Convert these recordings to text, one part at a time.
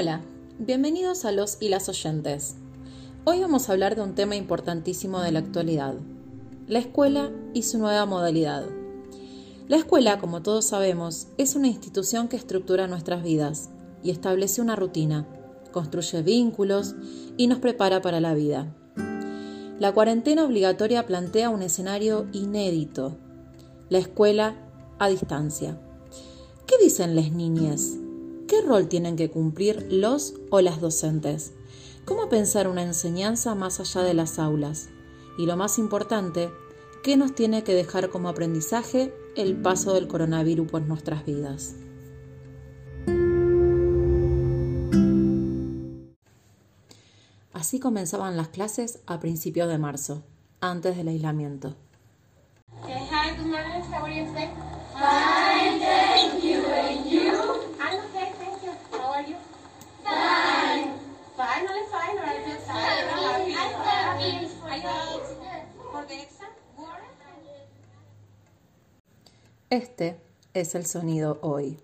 Hola, bienvenidos a los y las oyentes. Hoy vamos a hablar de un tema importantísimo de la actualidad, la escuela y su nueva modalidad. La escuela, como todos sabemos, es una institución que estructura nuestras vidas y establece una rutina, construye vínculos y nos prepara para la vida. La cuarentena obligatoria plantea un escenario inédito, la escuela a distancia. ¿Qué dicen las niñas? ¿Qué rol tienen que cumplir los o las docentes? ¿Cómo pensar una enseñanza más allá de las aulas? Y lo más importante, ¿qué nos tiene que dejar como aprendizaje el paso del coronavirus por nuestras vidas? Así comenzaban las clases a principios de marzo, antes del aislamiento. Este es el sonido hoy.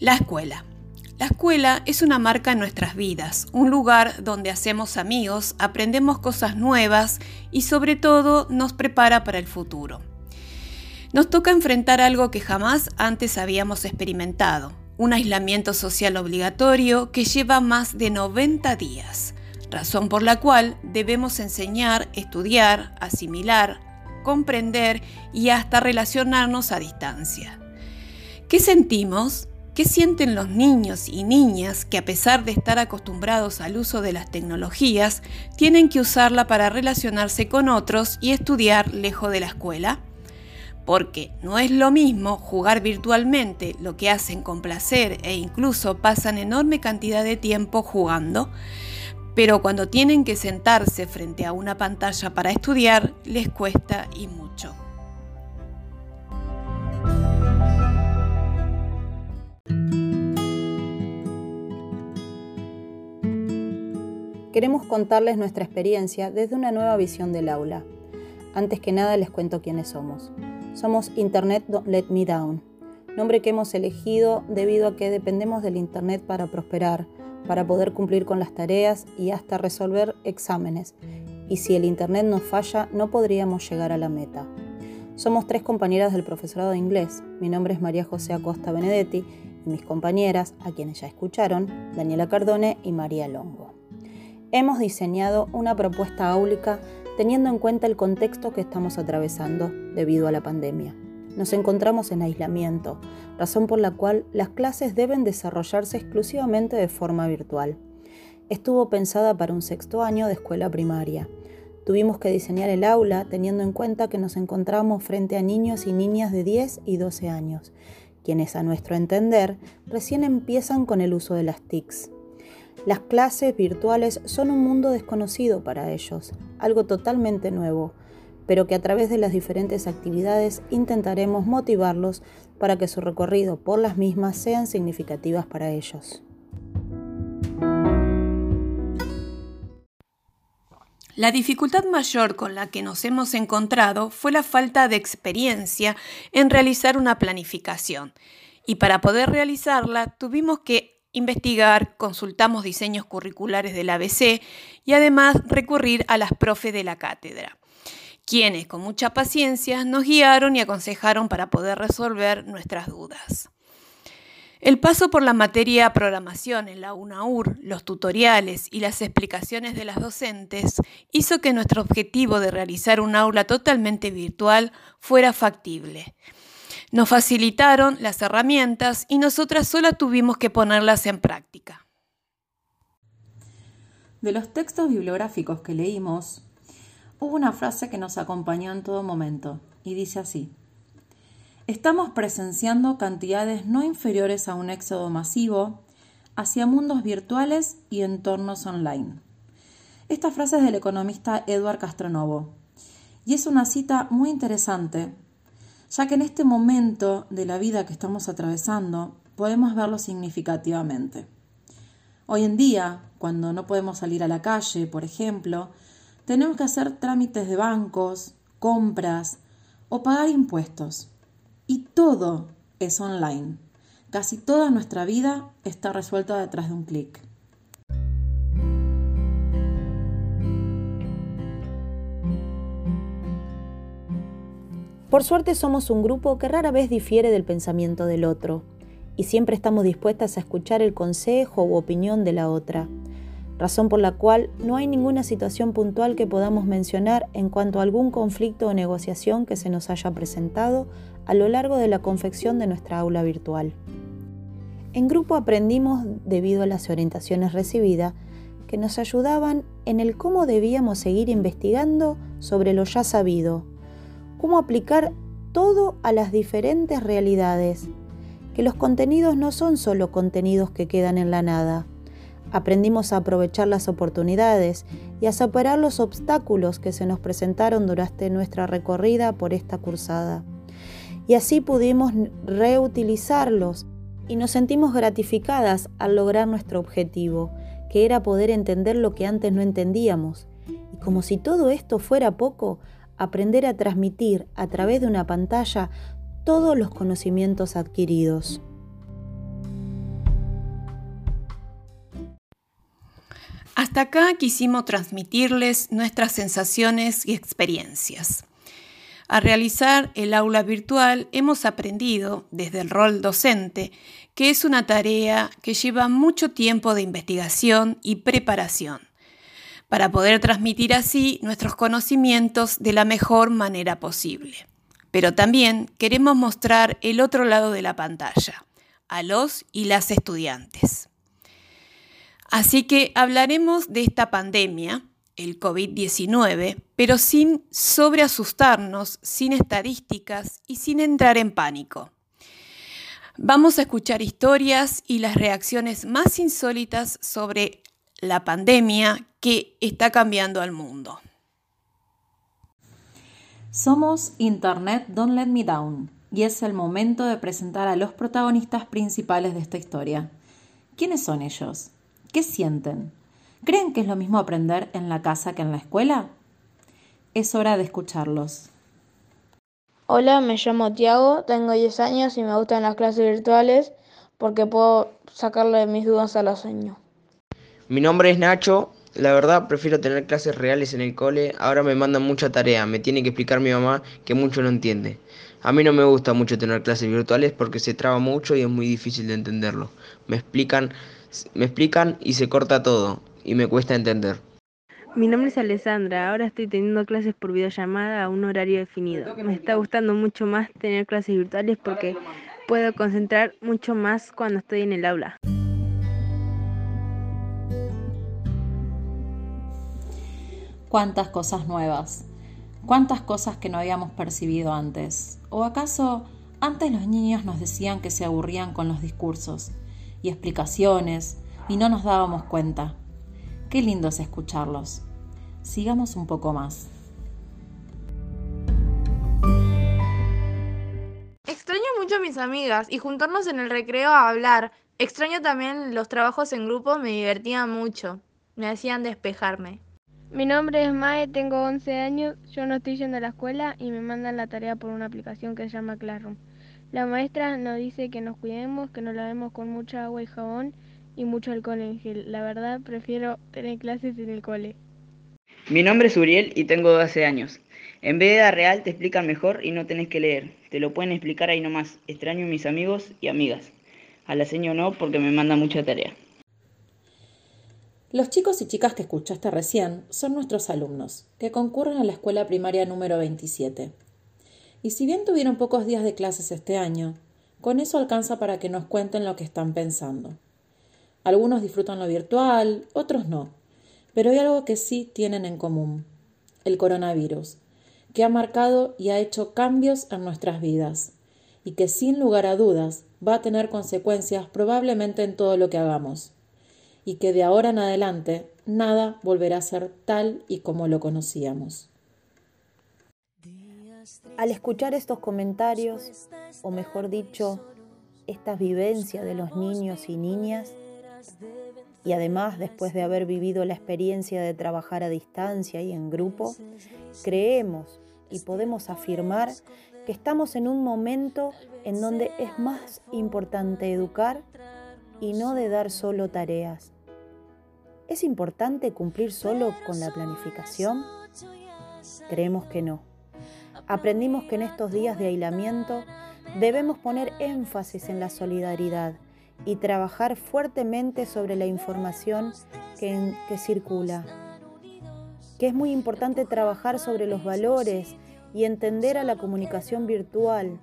La escuela. La escuela es una marca en nuestras vidas, un lugar donde hacemos amigos, aprendemos cosas nuevas y sobre todo nos prepara para el futuro. Nos toca enfrentar algo que jamás antes habíamos experimentado, un aislamiento social obligatorio que lleva más de 90 días, razón por la cual debemos enseñar, estudiar, asimilar, comprender y hasta relacionarnos a distancia. ¿Qué sentimos? ¿Qué sienten los niños y niñas que a pesar de estar acostumbrados al uso de las tecnologías, tienen que usarla para relacionarse con otros y estudiar lejos de la escuela? Porque no es lo mismo jugar virtualmente, lo que hacen con placer e incluso pasan enorme cantidad de tiempo jugando, pero cuando tienen que sentarse frente a una pantalla para estudiar, les cuesta y mucho. Queremos contarles nuestra experiencia desde una nueva visión del aula. Antes que nada les cuento quiénes somos. Somos Internet Don't Let Me Down, nombre que hemos elegido debido a que dependemos del Internet para prosperar, para poder cumplir con las tareas y hasta resolver exámenes. Y si el Internet nos falla, no podríamos llegar a la meta. Somos tres compañeras del profesorado de inglés. Mi nombre es María José Acosta Benedetti y mis compañeras, a quienes ya escucharon, Daniela Cardone y María Longo hemos diseñado una propuesta áulica teniendo en cuenta el contexto que estamos atravesando debido a la pandemia. Nos encontramos en aislamiento, razón por la cual las clases deben desarrollarse exclusivamente de forma virtual. Estuvo pensada para un sexto año de escuela primaria. Tuvimos que diseñar el aula teniendo en cuenta que nos encontramos frente a niños y niñas de 10 y 12 años, quienes a nuestro entender recién empiezan con el uso de las TICs. Las clases virtuales son un mundo desconocido para ellos, algo totalmente nuevo, pero que a través de las diferentes actividades intentaremos motivarlos para que su recorrido por las mismas sean significativas para ellos. La dificultad mayor con la que nos hemos encontrado fue la falta de experiencia en realizar una planificación. Y para poder realizarla tuvimos que investigar, consultamos diseños curriculares del ABC y además recurrir a las profes de la cátedra, quienes con mucha paciencia nos guiaron y aconsejaron para poder resolver nuestras dudas. El paso por la materia programación en la UNAUR, los tutoriales y las explicaciones de las docentes hizo que nuestro objetivo de realizar un aula totalmente virtual fuera factible. Nos facilitaron las herramientas y nosotras solo tuvimos que ponerlas en práctica. De los textos bibliográficos que leímos, hubo una frase que nos acompañó en todo momento y dice así. Estamos presenciando cantidades no inferiores a un éxodo masivo hacia mundos virtuales y entornos online. Esta frase es del economista Edward Castronovo y es una cita muy interesante ya que en este momento de la vida que estamos atravesando podemos verlo significativamente. Hoy en día, cuando no podemos salir a la calle, por ejemplo, tenemos que hacer trámites de bancos, compras o pagar impuestos. Y todo es online. Casi toda nuestra vida está resuelta detrás de un clic. Por suerte somos un grupo que rara vez difiere del pensamiento del otro y siempre estamos dispuestas a escuchar el consejo u opinión de la otra, razón por la cual no hay ninguna situación puntual que podamos mencionar en cuanto a algún conflicto o negociación que se nos haya presentado a lo largo de la confección de nuestra aula virtual. En grupo aprendimos, debido a las orientaciones recibidas, que nos ayudaban en el cómo debíamos seguir investigando sobre lo ya sabido, cómo aplicar todo a las diferentes realidades, que los contenidos no son solo contenidos que quedan en la nada. Aprendimos a aprovechar las oportunidades y a superar los obstáculos que se nos presentaron durante nuestra recorrida por esta cursada. Y así pudimos reutilizarlos y nos sentimos gratificadas al lograr nuestro objetivo, que era poder entender lo que antes no entendíamos. Y como si todo esto fuera poco, aprender a transmitir a través de una pantalla todos los conocimientos adquiridos. Hasta acá quisimos transmitirles nuestras sensaciones y experiencias. Al realizar el aula virtual hemos aprendido, desde el rol docente, que es una tarea que lleva mucho tiempo de investigación y preparación, para poder transmitir así nuestros conocimientos de la mejor manera posible pero también queremos mostrar el otro lado de la pantalla, a los y las estudiantes. Así que hablaremos de esta pandemia, el COVID-19, pero sin sobreasustarnos, sin estadísticas y sin entrar en pánico. Vamos a escuchar historias y las reacciones más insólitas sobre la pandemia que está cambiando al mundo. Somos Internet Don't Let Me Down y es el momento de presentar a los protagonistas principales de esta historia. ¿Quiénes son ellos? ¿Qué sienten? ¿Creen que es lo mismo aprender en la casa que en la escuela? Es hora de escucharlos. Hola, me llamo Tiago, tengo 10 años y me gustan las clases virtuales porque puedo sacarle mis dudas a los sueño. Mi nombre es Nacho, la verdad, prefiero tener clases reales en el cole. Ahora me mandan mucha tarea. Me tiene que explicar mi mamá que mucho no entiende. A mí no me gusta mucho tener clases virtuales porque se traba mucho y es muy difícil de entenderlo. Me explican, me explican y se corta todo y me cuesta entender. Mi nombre es Alessandra, ahora estoy teniendo clases por videollamada a un horario definido. Me está gustando mucho más tener clases virtuales porque puedo concentrar mucho más cuando estoy en el aula. Cuántas cosas nuevas, cuántas cosas que no habíamos percibido antes. ¿O acaso antes los niños nos decían que se aburrían con los discursos y explicaciones y no nos dábamos cuenta? Qué lindo es escucharlos. Sigamos un poco más. Extraño mucho a mis amigas y juntarnos en el recreo a hablar. Extraño también los trabajos en grupo, me divertían mucho. Me hacían despejarme. Mi nombre es Mae, tengo 11 años, yo no estoy yendo a la escuela y me mandan la tarea por una aplicación que se llama Classroom. La maestra nos dice que nos cuidemos, que nos lavemos con mucha agua y jabón y mucho alcohol en gel. La verdad, prefiero tener clases en el cole. Mi nombre es Uriel y tengo 12 años. En vida real te explican mejor y no tenés que leer. Te lo pueden explicar ahí nomás. Extraño a mis amigos y amigas. A la seño no porque me manda mucha tarea. Los chicos y chicas que escuchaste recién son nuestros alumnos, que concurren a la escuela primaria número 27. Y si bien tuvieron pocos días de clases este año, con eso alcanza para que nos cuenten lo que están pensando. Algunos disfrutan lo virtual, otros no, pero hay algo que sí tienen en común, el coronavirus, que ha marcado y ha hecho cambios en nuestras vidas, y que sin lugar a dudas va a tener consecuencias probablemente en todo lo que hagamos y que de ahora en adelante nada volverá a ser tal y como lo conocíamos. Al escuchar estos comentarios, o mejor dicho, estas vivencias de los niños y niñas, Y además, después de haber vivido la experiencia de trabajar a distancia y en grupo, creemos y podemos afirmar que estamos en un momento en donde es más importante educar y no de dar solo tareas. ¿Es importante cumplir solo con la planificación? Creemos que no. Aprendimos que en estos días de aislamiento debemos poner énfasis en la solidaridad y trabajar fuertemente sobre la información que, circula. Que es muy importante trabajar sobre los valores y entender a la comunicación virtual.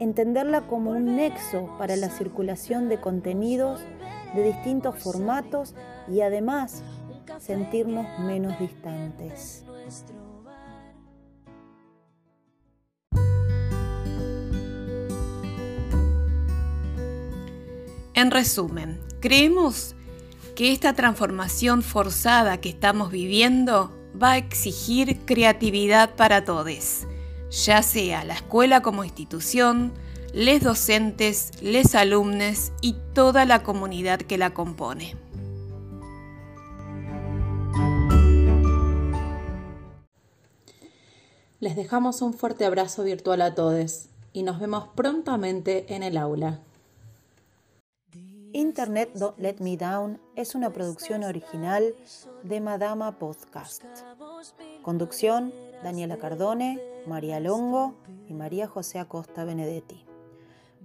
Entenderla como un nexo para la circulación de contenidos de distintos formatos y además sentirnos menos distantes. En resumen, creemos que esta transformación forzada que estamos viviendo va a exigir creatividad para todos, ya sea la escuela como institución, les docentes, les alumnos y toda la comunidad que la compone. Les dejamos un fuerte abrazo virtual a todos y nos vemos prontamente en el aula. Internet Don't Let Me Down es una producción original de Madama Podcast. Conducción, Daniela Cardone, María Longo y María José Acosta Benedetti.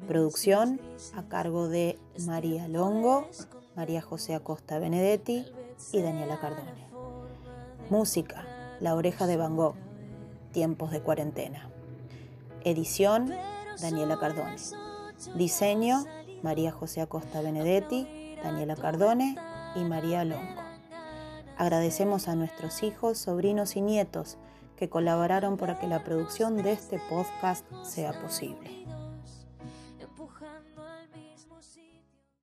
Producción a cargo de María Longo, María José Acosta Benedetti y Daniela Cardone. Música, La oreja de Van Gogh, Tiempos de cuarentena. Edición, Daniela Cardone. Diseño, María José Acosta Benedetti, Daniela Cardone y María Longo. Agradecemos a nuestros hijos, sobrinos y nietos que colaboraron para que la producción de este podcast sea posible.